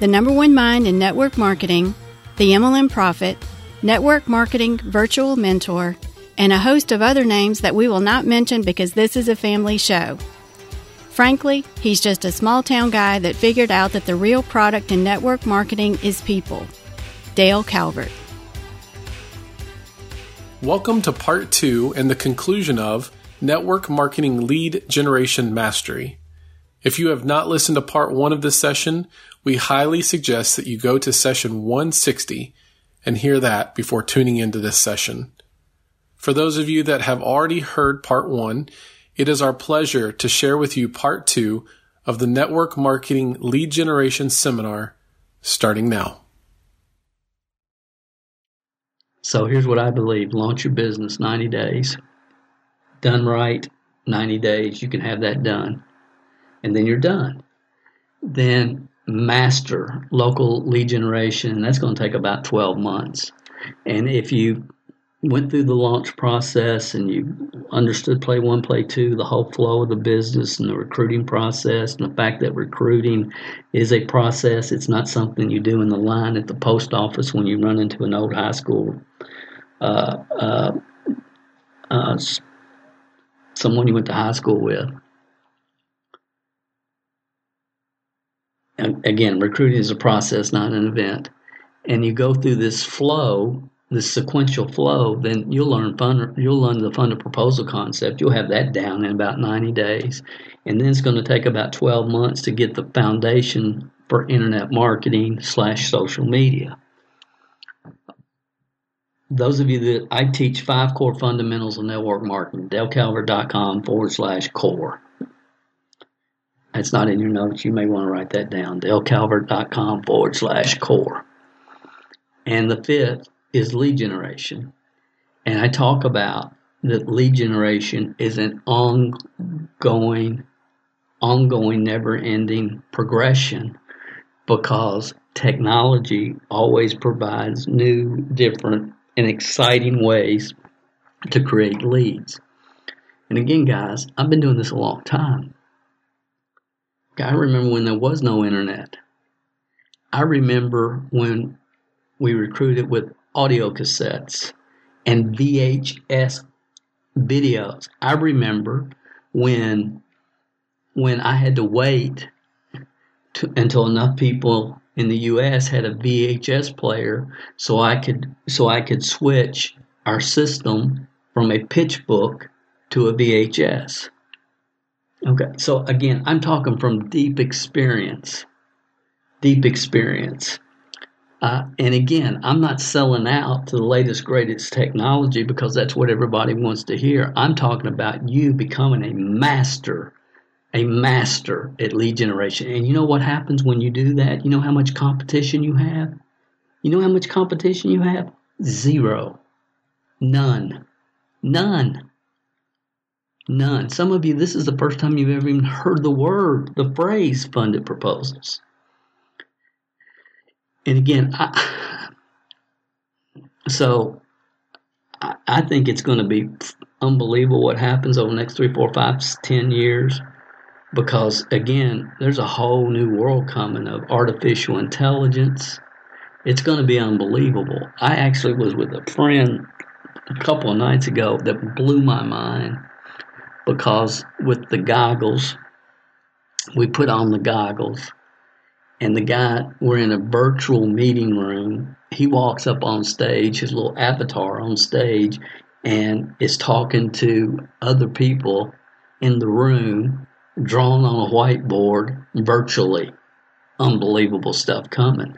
the number one mind in network marketing, the MLM Prophet, network marketing virtual mentor, and a host of other names that we will not mention because this is a family show. Frankly, he's just a small town guy that figured out that the real product in network marketing is people. Dale Calvert. Welcome to part two and the conclusion of Network Marketing Lead Generation Mastery. If you have not listened to part one of this session, we highly suggest that you go to session 160 and hear that before tuning into this session. For those of you that have already heard part one, it is our pleasure to share with you part two of the Network Marketing Lead Generation Seminar starting now. So here's what I believe launch your business 90 days. Done right, 90 days, you can have that done. And then you're done. Then master local lead generation. That's going to take about 12 months. And if you went through the launch process and you understood play one, play two, the whole flow of the business and the recruiting process, and the fact that recruiting is a process, it's not something you do in the line at the post office when you run into an old high school. Uh, uh, uh, someone you went to high school with. Again, recruiting is a process, not an event. And you go through this flow, this sequential flow, then you'll learn fund, you'll learn the funded proposal concept. You'll have that down in about 90 days. And then it's going to take about 12 months to get the foundation for internet marketing slash social media. Those of you that I teach five core fundamentals of network marketing, DaleCalvert.com forward slash core. It's not in your notes. You may want to write that down. DaleCalvert.com forward slash core. And the fifth is lead generation. And I talk about that lead generation is an ongoing, ongoing, never ending progression because technology always provides new, different, and exciting ways to create leads. And again, guys, I've been doing this a long time. I remember when there was no internet. I remember when we recruited with audio cassettes and VHS videos. I remember when when I had to wait to, until enough people in the US had a VHS player so I could so I could switch our system from a pitch book to a VHS. Okay, so again, I'm talking from deep experience. Deep experience. Uh, and again, I'm not selling out to the latest, greatest technology because that's what everybody wants to hear. I'm talking about you becoming a master, a master at lead generation. And you know what happens when you do that? You know how much competition you have? You know how much competition you have? Zero. None. None. None. Some of you, this is the first time you've ever even heard the word, the phrase funded proposals. And again, I, so I, I think it's going to be unbelievable what happens over the next three, four, five, ten years. Because again, there's a whole new world coming of artificial intelligence. It's going to be unbelievable. I actually was with a friend a couple of nights ago that blew my mind because with the goggles, we put on the goggles, and the guy, we're in a virtual meeting room. He walks up on stage, his little avatar on stage, and is talking to other people in the room, drawn on a whiteboard virtually. Unbelievable stuff coming.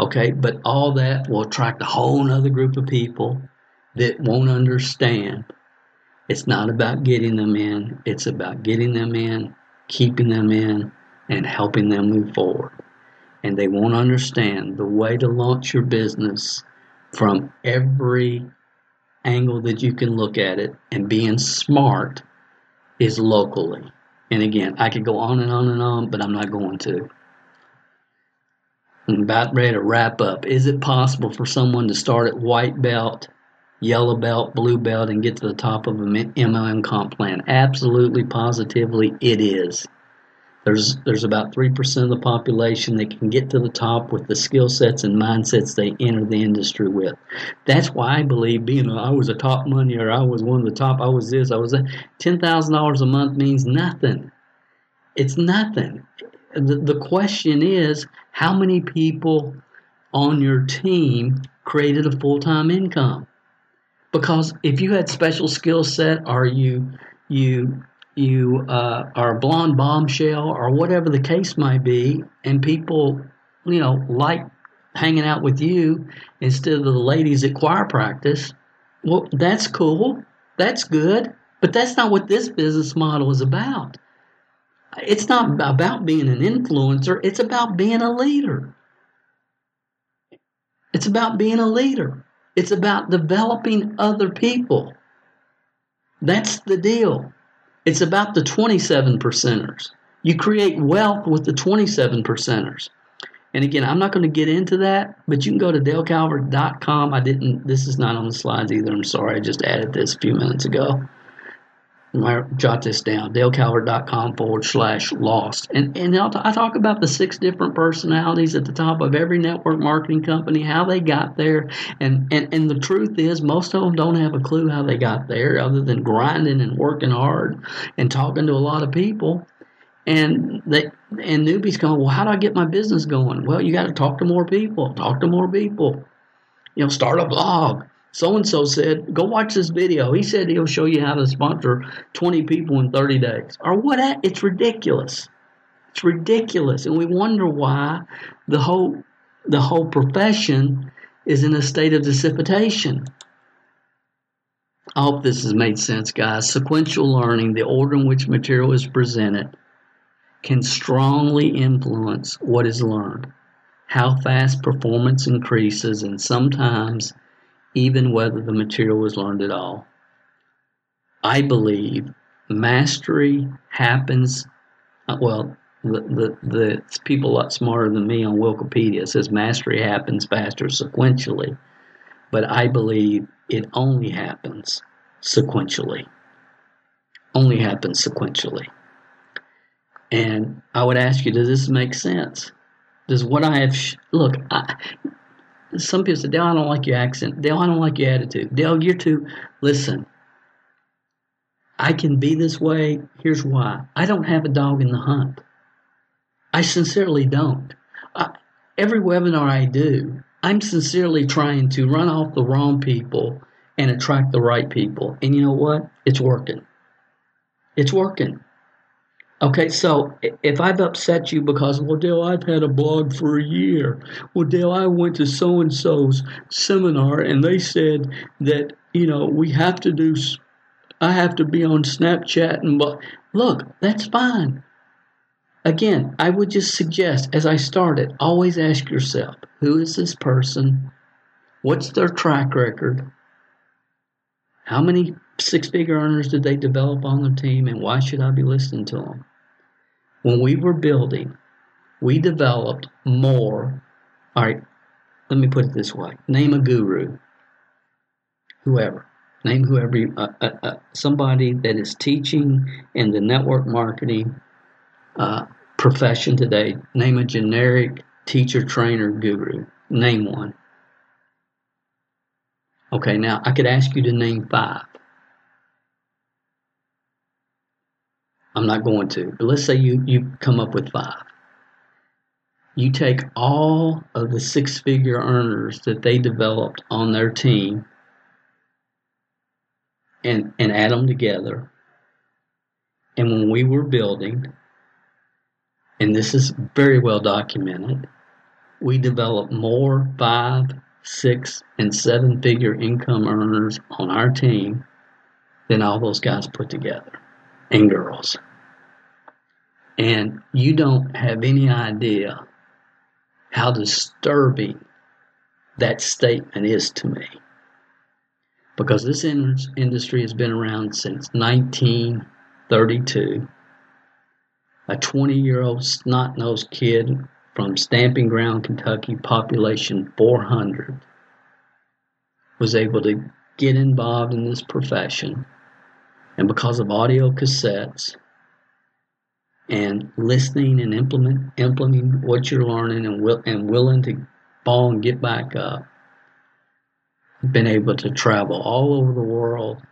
Okay, but all that will attract a whole other group of people that won't understand it's not about getting them in, it's about getting them in, keeping them in, and helping them move forward. and they won't understand the way to launch your business from every angle that you can look at it and being smart is locally. And again, I could go on and on and on, but I'm not going to. I'm about ready to wrap up. Is it possible for someone to start at white belt, yellow belt, blue belt, and get to the top of an MLM comp plan? Absolutely, positively, it is. There's there's about three percent of the population that can get to the top with the skill sets and mindsets they enter the industry with. That's why I believe being a, I was a top money or I was one of the top. I was this. I was that. Ten thousand dollars a month means nothing. It's nothing. The, the question is how many people on your team created a full time income? Because if you had special skill set, or you you you uh, are a blonde bombshell or whatever the case might be, and people, you know, like hanging out with you instead of the ladies at choir practice, well, that's cool. That's good. But that's not what this business model is about. It's not about being an influencer, it's about being a leader. It's about being a leader. It's about developing other people. That's the deal. It's about the 27 percenters. You create wealth with the 27 percenters. And again, I'm not going to get into that, but you can go to dalecalvert.com. I didn't, this is not on the slides either. I'm sorry. I just added this a few minutes ago jot this down dalecalvert.com forward slash lost. And and t- i talk about the six different personalities at the top of every network marketing company how they got there. And and and the truth is most of them don't have a clue how they got there other than grinding and working hard and talking to a lot of people. And they and newbies going well how do i get my business going? Well you got to talk to more people talk to more people. You know start a blog so and so said, go watch this video. He said he'll show you how to sponsor 20 people in 30 days. Or what? It's ridiculous. It's ridiculous. And we wonder why the whole, the whole profession is in a state of dissipation. I hope this has made sense, guys. Sequential learning, the order in which material is presented, can strongly influence what is learned, how fast performance increases, and sometimes even whether the material was learned at all. I believe mastery happens, uh, well, the, the, the people a lot smarter than me on Wikipedia says mastery happens faster sequentially, but I believe it only happens sequentially. Only happens sequentially. And I would ask you, does this make sense? Does what I have, sh- look, I, some people say, Dale, I don't like your accent. Dale, I don't like your attitude. Dale, you're too. Listen, I can be this way. Here's why I don't have a dog in the hunt. I sincerely don't. I, every webinar I do, I'm sincerely trying to run off the wrong people and attract the right people. And you know what? It's working. It's working. Okay, so if I've upset you because, well, Dale, I've had a blog for a year. Well, Dale, I went to so and so's seminar and they said that, you know, we have to do, I have to be on Snapchat and, look, that's fine. Again, I would just suggest as I started, always ask yourself, who is this person? What's their track record? How many six figure earners did they develop on their team and why should I be listening to them? when we were building, we developed more. All right, let me put it this way name a guru, whoever. Name whoever, you, uh, uh, uh, somebody that is teaching in the network marketing uh, profession today. Name a generic teacher, trainer, guru. Name one. Okay, now I could ask you to name five. I'm not going to. But let's say you, you come up with five. You take all of the six figure earners that they developed on their team and, and add them together. And when we were building, and this is very well documented, we developed more five, six, and seven figure income earners on our team than all those guys put together and girls. And you don't have any idea how disturbing that statement is to me. Because this in- industry has been around since 1932. A 20 year old snot nosed kid from Stamping Ground, Kentucky, population 400, was able to get involved in this profession. And because of audio cassettes and listening and implement, implementing what you're learning and, will, and willing to fall and get back up, been able to travel all over the world,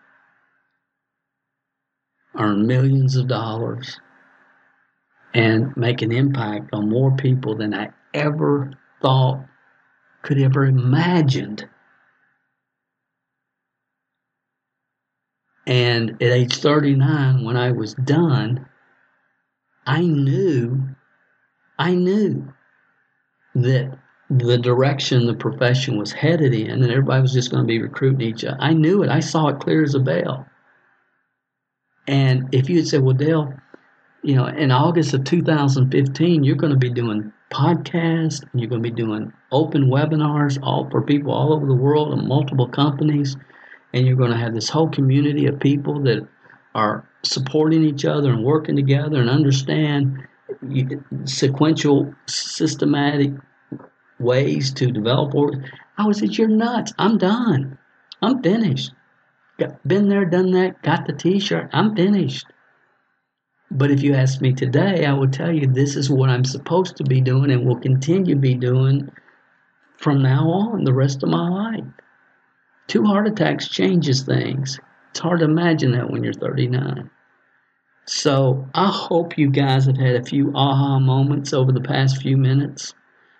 earn millions of dollars, and make an impact on more people than I ever thought could ever imagined. And at age 39, when I was done, I knew, I knew that the direction the profession was headed in and everybody was just going to be recruiting each other. I knew it. I saw it clear as a bell. And if you had said, well, Dale, you know, in August of 2015, you're going to be doing podcasts and you're going to be doing open webinars all for people all over the world and multiple companies. And you're going to have this whole community of people that are supporting each other and working together and understand sequential, systematic ways to develop. I was said, you're nuts. I'm done. I'm finished. Got, been there, done that, got the t-shirt. I'm finished. But if you ask me today, I will tell you this is what I'm supposed to be doing and will continue to be doing from now on the rest of my life. Two heart attacks changes things. It's hard to imagine that when you're 39. So I hope you guys have had a few aha moments over the past few minutes.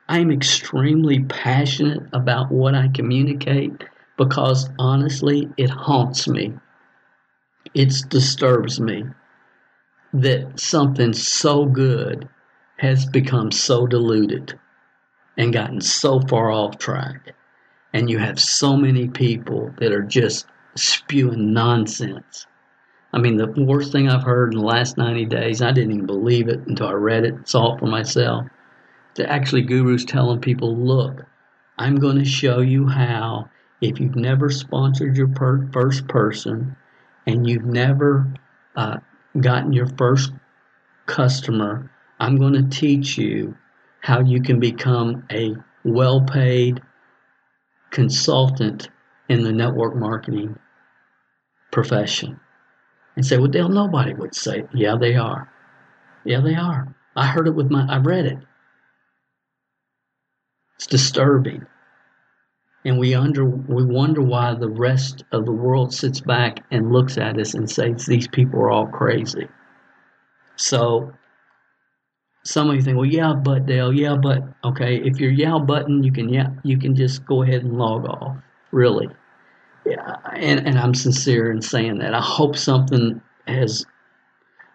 I'm extremely passionate about what I communicate because honestly, it haunts me. It disturbs me that something so good has become so diluted and gotten so far off track. And you have so many people that are just spewing nonsense. I mean, the worst thing I've heard in the last 90 days, I didn't even believe it until I read it, saw it for myself. To actually, gurus telling people, look, I'm going to show you how, if you've never sponsored your per- first person and you've never uh, gotten your first customer, I'm going to teach you how you can become a well paid consultant in the network marketing profession. And say, well, Dale, nobody would say, yeah, they are. Yeah, they are. I heard it with my, I read it. It's disturbing. And we under we wonder why the rest of the world sits back and looks at us and says these people are all crazy. So some of you think, well, yeah, but Dale, yeah, but okay, if you're yeah button, you can yeah, you can just go ahead and log off. Really, yeah, and and I'm sincere in saying that. I hope something has.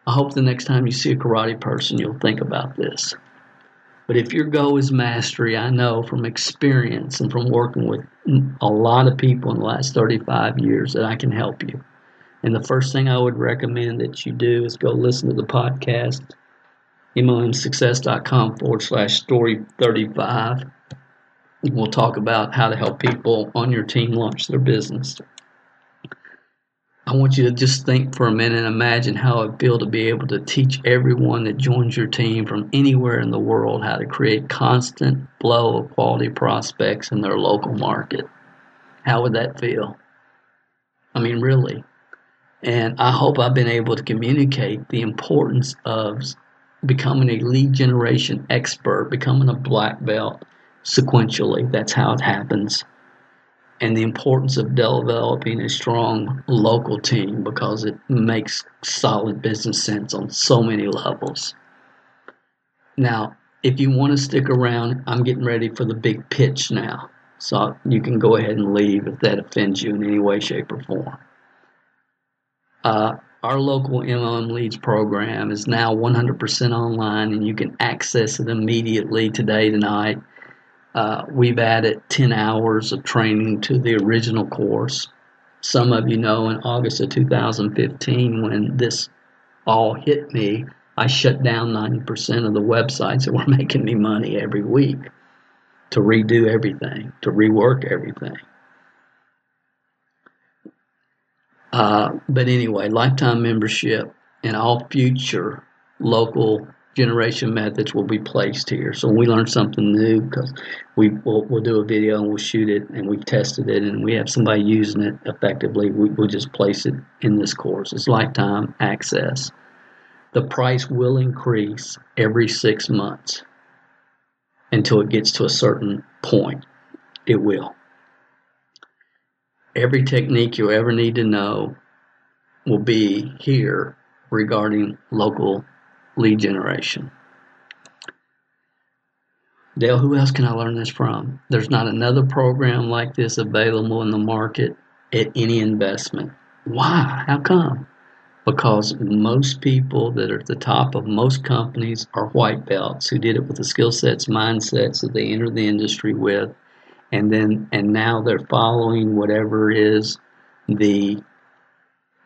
I hope the next time you see a karate person, you'll think about this. But if your goal is mastery, I know from experience and from working with a lot of people in the last 35 years that I can help you. And the first thing I would recommend that you do is go listen to the podcast, MLMsuccess.com forward slash story 35. And We'll talk about how to help people on your team launch their business. I want you to just think for a minute and imagine how it feel to be able to teach everyone that joins your team from anywhere in the world how to create constant flow of quality prospects in their local market. How would that feel? I mean, really. And I hope I've been able to communicate the importance of becoming a lead generation expert, becoming a black belt sequentially. That's how it happens and the importance of developing a strong local team because it makes solid business sense on so many levels. Now, if you want to stick around, I'm getting ready for the big pitch now. So you can go ahead and leave if that offends you in any way, shape, or form. Uh, our local MLM Leads program is now 100% online and you can access it immediately today, tonight uh, we've added 10 hours of training to the original course. Some of you know in August of 2015, when this all hit me, I shut down 90% of the websites that were making me money every week. to redo everything, to rework everything. Uh, but anyway, lifetime membership and all future local generation methods will be placed here. So we learn something new, because we will we'll do a video and we'll shoot it and we've tested it and we have somebody using it effectively, we, we'll just place it in this course. It's lifetime access. The price will increase every six months until it gets to a certain point. It will. Every technique you ever need to know will be here regarding local lead generation. Dale, who else can I learn this from? There's not another program like this available in the market at any investment. Why? How come? Because most people that are at the top of most companies are white belts who did it with the skill sets, mindsets that they entered the industry with, and then and now they're following whatever is the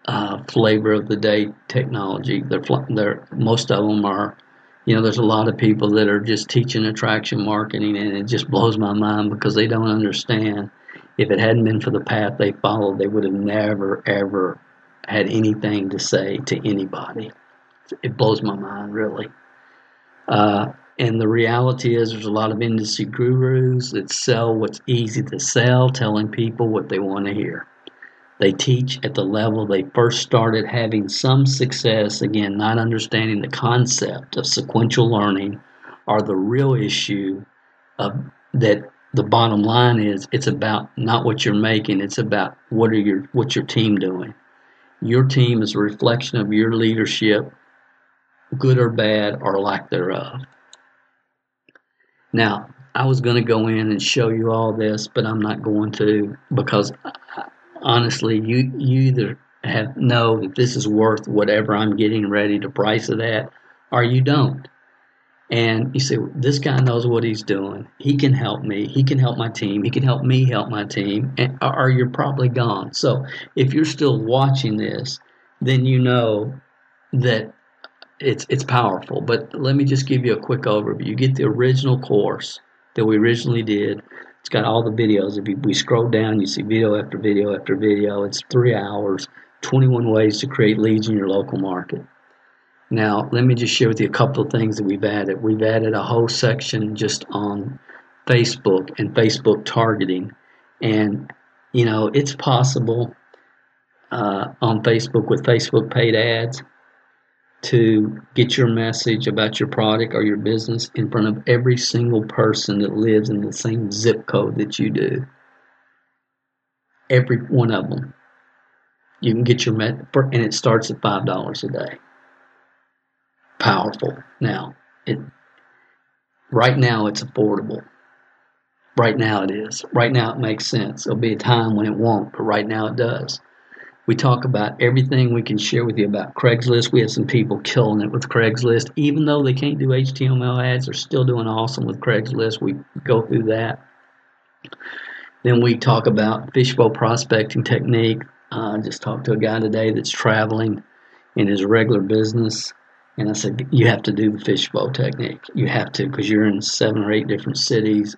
uh, flavor of the day technology. They're, they're most of them are, you know, there's a lot of people that are just teaching attraction marketing, and it just blows my mind because they don't understand. If it hadn't been for the path they followed, they would have never ever had anything to say to anybody. It blows my mind, really. Uh, and the reality is, there's a lot of industry gurus that sell what's easy to sell, telling people what they want to hear. They teach at the level they first started having some success, again, not understanding the concept of sequential learning are the real issue of that the bottom line is it's about not what you're making, it's about what are your what's your team doing. Your team is a reflection of your leadership, good or bad or lack thereof. Now, I was going to go in and show you all this, but I'm not going to because uh, honestly, you you either have know that this is worth whatever I'm getting ready to price it at, or you don't. And you say, this guy knows what he's doing. He can help me. He can help my team. He can help me help my team. And, or you're probably gone. So if you're still watching this, then you know that it's it's powerful. But let me just give you a quick overview. You get the original course that we originally did it's got all the videos. If you, we scroll down, you see video after video after video. It's three hours, 21 ways to create leads in your local market. Now, let me just share with you a couple of things that we've added. We've added a whole section just on Facebook and Facebook targeting. And, you know, it's possible uh, on Facebook with Facebook paid ads to get your message about your product or your business in front of every single person that lives in the same zip code that you do. Every one of them. You can get your met, and it starts at five dollars a day. Powerful. Now, it right now it's affordable. Right now it is. Right now it makes sense. There'll be a time when it won't, but right now it does. We talk about everything we can share with you about Craigslist. We have some people killing it with Craigslist. Even though they can't do HTML ads, they're still doing awesome with Craigslist. We go through that. Then we talk about fishbowl prospecting technique. I uh, just talked to a guy today that's traveling in his regular business. And I said, You have to do the fishbowl technique. You have to because you're in seven or eight different cities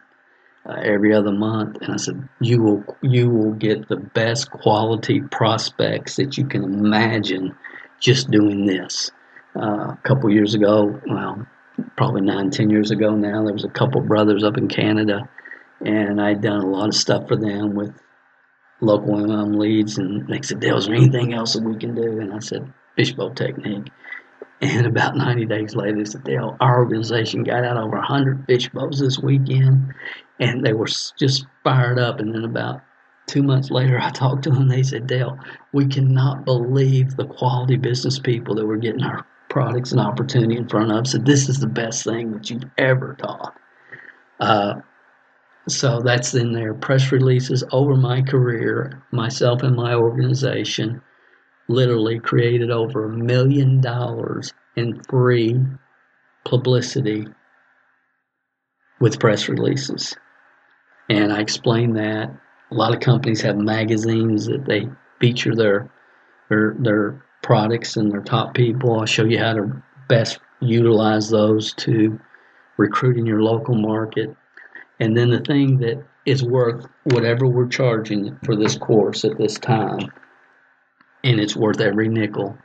uh, every other month, and I said you will you will get the best quality prospects that you can imagine just doing this. Uh, a couple years ago, well, probably nine, ten years ago now, there was a couple brothers up in Canada, and I'd done a lot of stuff for them with local MM leads, and they said, "Dale, is there anything else that we can do?" And I said, "Fishbowl technique." And about 90 days later, Dale, our organization got out over 100 fishbowls this weekend and they were just fired up. And then about two months later, I talked to them. They said, Dale, we cannot believe the quality business people that were getting our products and opportunity in front of. Said this is the best thing that you've ever taught. Uh, so that's in their Press releases over my career, myself and my organization literally created over a million dollars in free publicity with press releases. And I explained that a lot of companies have magazines that they feature their their their products and their top people. I'll show you how to best utilize those to recruit in your local market. And then the thing that is worth whatever we're charging for this course at this time, and it's worth every nickel,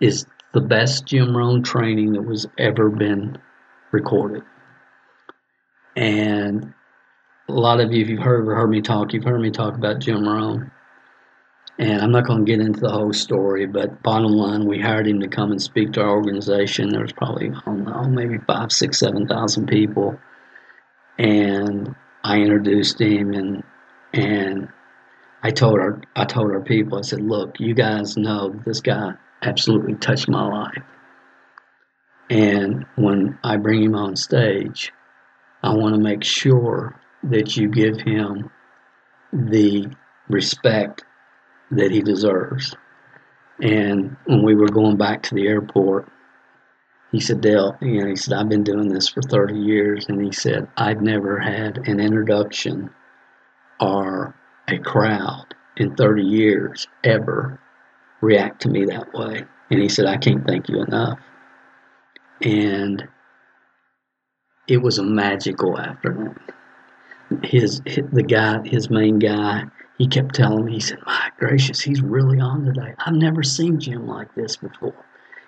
is the best Jim Rohn training that was ever been recorded. And a lot of you, if you've heard, heard me talk, you've heard me talk about Jim Rohn. And I'm not going to get into the whole story, but bottom line, we hired him to come and speak to our organization. There was probably, I don't know, maybe five, six, seven thousand people. And I introduced him and and I told our I told our people, I said, look, you guys know this guy absolutely touched my life. And when I bring him on stage, I want to make sure that you give him the respect that he deserves. And when we were going back to the airport, he said, Dale, you know, he said, I've been doing this for 30 years. And he said, I've never had an introduction or a crowd in 30 years ever react to me that way. And he said, I can't thank you enough. And it was a magical afternoon. His, the guy, his main guy, he kept telling me, he said, My gracious, he's really on today. I've never seen Jim like this before.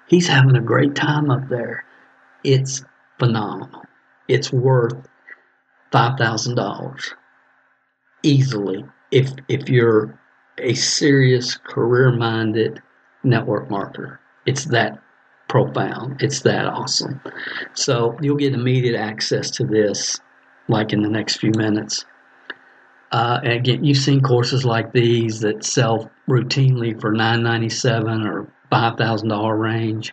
He's having a great time up there. It's phenomenal. It's worth five thousand dollars easily if if you're a serious career minded network marketer. It's that profound. It's that awesome. So you'll get immediate access to this like in the next few minutes. Uh, again, you've seen courses like these that sell routinely for nine ninety seven or five thousand dollar range.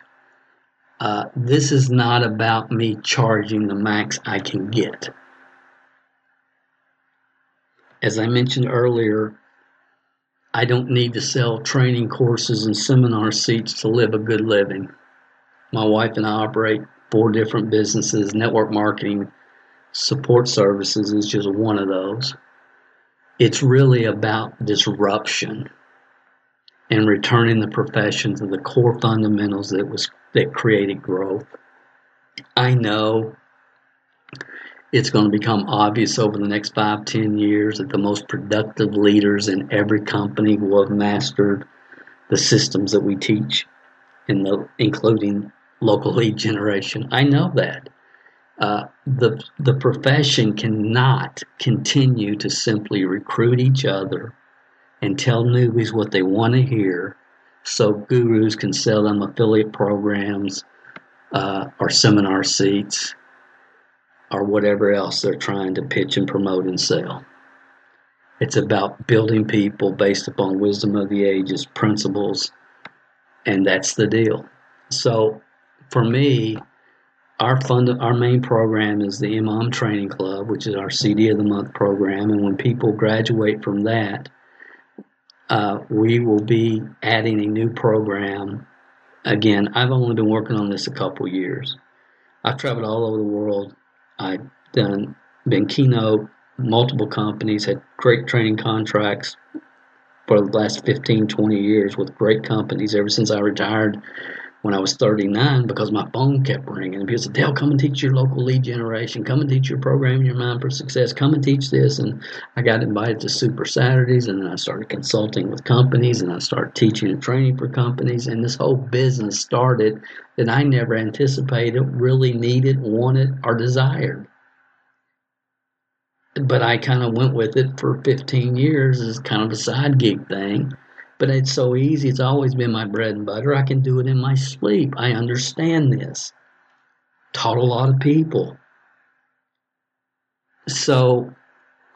Uh, this is not about me charging the max I can get. As I mentioned earlier, I don't need to sell training courses and seminar seats to live a good living. My wife and I operate four different businesses. Network marketing support services is just one of those it's really about disruption and returning the profession to the core fundamentals that was that created growth. I know it's going to become obvious over the next five, ten years that the most productive leaders in every company will have mastered the systems that we teach, in the, including local lead generation. I know that. Uh, the the profession cannot continue to simply recruit each other and tell newbies what they want to hear, so gurus can sell them affiliate programs uh, or seminar seats or whatever else they're trying to pitch and promote and sell. It's about building people based upon wisdom of the ages, principles, and that's the deal. So, for me, our fund our main program is the MLM Training Club, which is our CD of the Month program. And when people graduate from that, uh, we will be adding a new program. Again, I've only been working on this a couple years. I've traveled all over the world. I've done been keynote multiple companies, had great training contracts for the last 15, 20 years with great companies ever since I retired when I was 39 because my phone kept ringing. People said, Dale, come and teach your local lead generation. Come and teach your program, your mind for success. Come and teach this. And I got invited to Super Saturdays and then I started consulting with companies and I started teaching and training for companies. And this whole business started that I never anticipated, really needed, wanted, or desired. But I kind of went with it for 15 years as kind of a side gig thing but it's so easy. It's always been my bread and butter. I can do it in my sleep. I understand this. Taught a lot of people. So,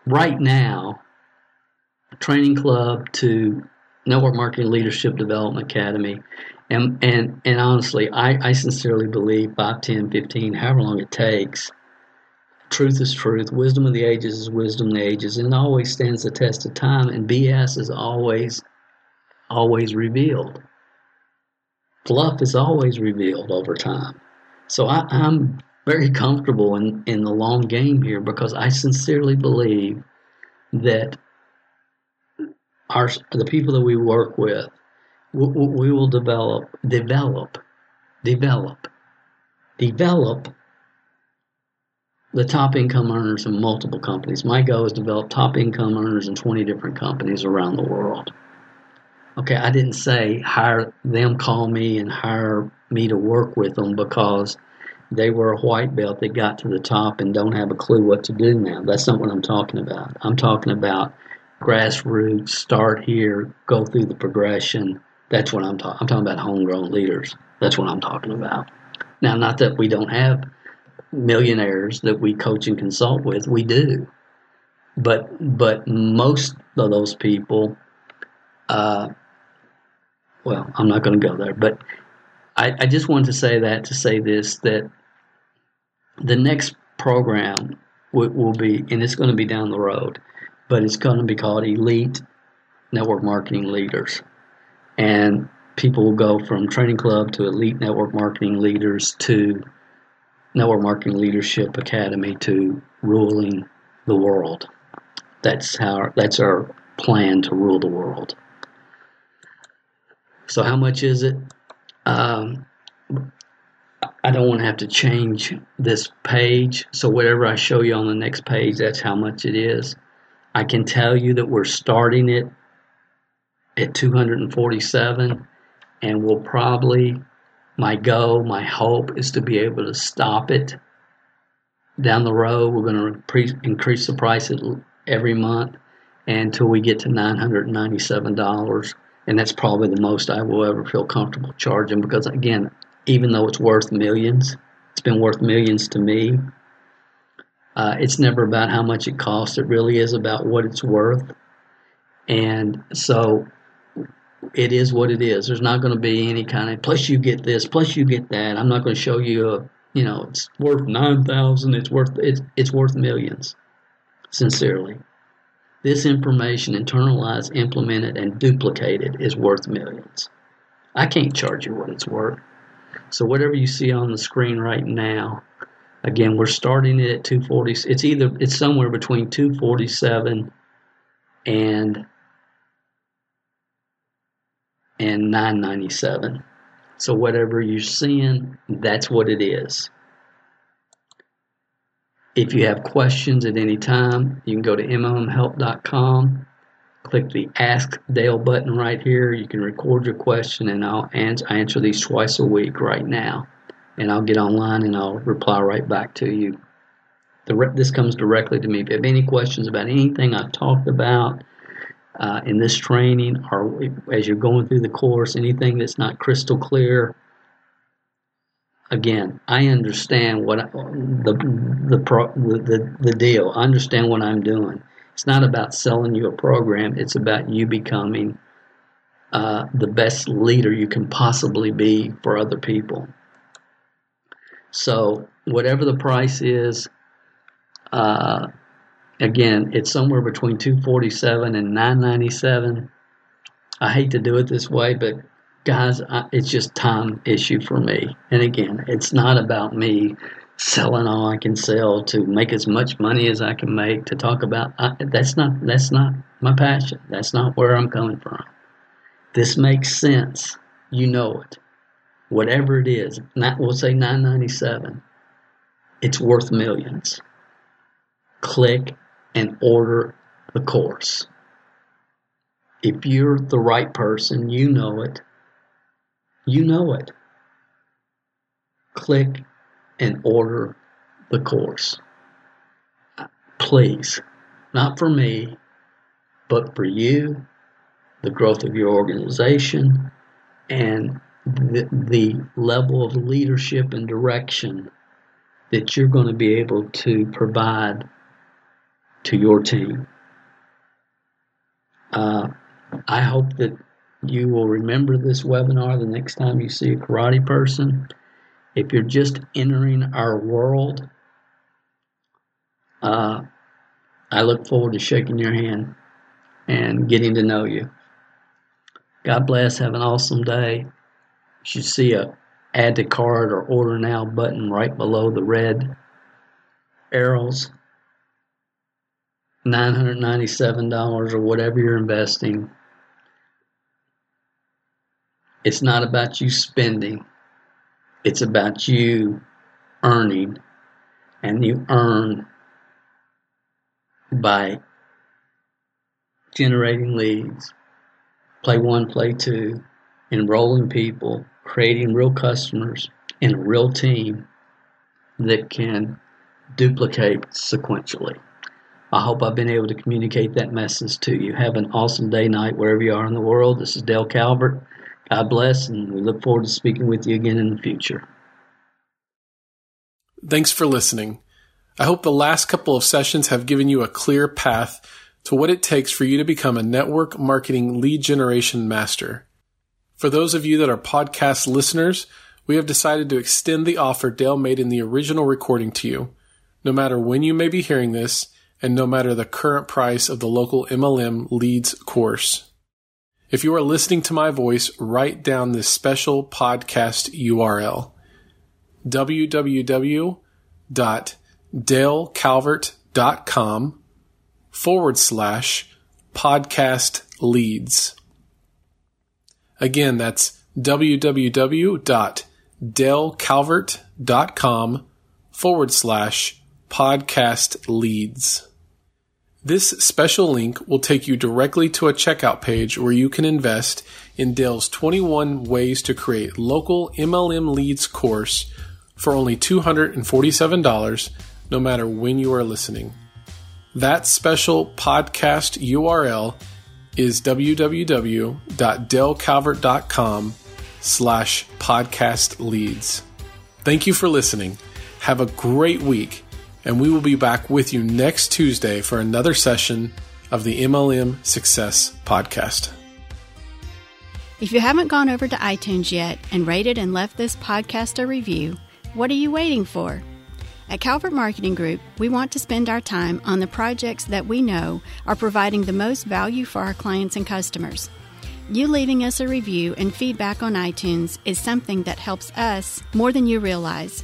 right now, training club to network marketing leadership development academy and and and honestly I, I sincerely believe 5 10 15 however long it takes truth is truth wisdom of the ages is wisdom of the ages and it always stands the test of time and bs is always always revealed. Fluff is always revealed over time. So I, am very comfortable in, in the long game here because I sincerely believe that our the people that we work with, we, we will develop, develop, develop, develop the top income earners in multiple companies. My goal is to develop top income earners in 20 different companies around the world. Okay, I didn't say hire them, call me, and hire me to work with them because they were a white belt that got to the top and don't have a clue what to do now. That's not what I'm talking about. I'm talking about grassroots, start here, go through the progression. That's what I'm talking. I'm talking about homegrown leaders. That's what I'm talking about. Now, not that we don't have millionaires that we coach and consult with. We do, but but most of those people, uh, well, I'm not going to go there. But I, I just wanted to say that to say this that the next program will, will be, and it's going to be down the road, but it's going to be called Elite Network Marketing Leaders, and people will go from training club to elite network marketing leaders to Network Marketing Leadership Academy to ruling the world. That's how that's our plan to rule the world. So how much is it? Um, I don't want to have to change this page. So whatever I show you on the next page, that's how much it is. I can tell you that we're starting it at 247 and we'll probably my goal, my hope is to be able to stop it down the road. We're going to increase the price every month until we get to $997. And that's probably the most I will ever feel comfortable charging because, again, even though it's worth millions, it's been worth millions to me. Uh, it's never about how much it costs. It really is about what it's worth. And so it is what it is. There's not going to be any kind of plus you get this, plus you get that. I'm not going to show you a you know it's worth nine thousand. It's worth it's it's worth millions. Sincerely, this information internalized, implemented, and duplicated is worth millions. I can't charge you what it's worth. So whatever you see on the screen right now, again, we're starting it at 240. It's either it's somewhere between 247 and and 997. So whatever you're seeing, that's what it is. If you have questions at any time, you can go to mmhelp.com, click the Ask Dale button right here. You can record your question, and I'll answer, I answer these twice a week right now. And I'll get online and I'll reply right back to you. The, this comes directly to me. If you have any questions about anything I've talked about, uh, in this training or as you're going through the course, anything that's not crystal clear. Again, I understand what the, the, the, the deal. I understand what I'm doing. It's not about selling you a program. It's about you becoming uh, the best leader you can possibly be for other people. So whatever the price is, uh, again, it's somewhere between 247 and 997. I hate to do it this way, but guys, I, it's just time issue for me. And again, it's not about me selling all I can sell to make as much money as I can make to talk about. I, that's not that's not my passion. That's not where I'm coming from. This makes sense. You know it. Whatever it is, not we'll say 997. It's worth millions. Click and order the course. If you're the right person, you know it. You know it. Click and order the course. Please, not for me, but for you, the growth of your organization, and the, the level of leadership and direction that you're going to be able to provide to your team. Uh, I hope that you will remember this webinar the next time you see a karate person. If you're just entering our world, uh, I look forward to shaking your hand and getting to know you. God bless. Have an awesome day. You should see a add to cart or order now button right below the red arrows. $997 or whatever you're investing. It's not about you spending, it's about you earning and you earn by generating leads, play one, play two, enrolling people, creating real customers, and a real team that can duplicate sequentially. I hope I've been able to communicate that message to you. Have an awesome day, night, wherever you are in the world. This is Dale Calvert. God bless, and we look forward to speaking with you again in the future. Thanks for listening. I hope the last couple of sessions have given you a clear path to what it takes for you to become a network marketing lead generation master. For those of you that are podcast listeners, we have decided to extend the offer Dale made in the original recording to you. No matter when you may be hearing this, and no matter the current price of the local MLM leads course. If you are listening to my voice, write down this special podcast URL www.dalecalvert.com forward slash podcast leads. Again, that's www.dalecalvert.com forward slash podcast leads. This special link will take you directly to a checkout page where you can invest in Dale's 21 Ways to Create Local MLM Leads course for only $247, no matter when you are listening. That special podcast URL is www.dalecalvert.com slash podcast leads. Thank you for listening. Have a great week, and we will be back with you next Tuesday for another session of the MLM Success Podcast. If you haven't gone over to iTunes yet and rated and left this podcast a review, what are you waiting for? At Calvert Marketing Group, we want to spend our time on the projects that we know are providing the most value for our clients and customers. You leaving us a review and feedback on iTunes is something that helps us more than you realize.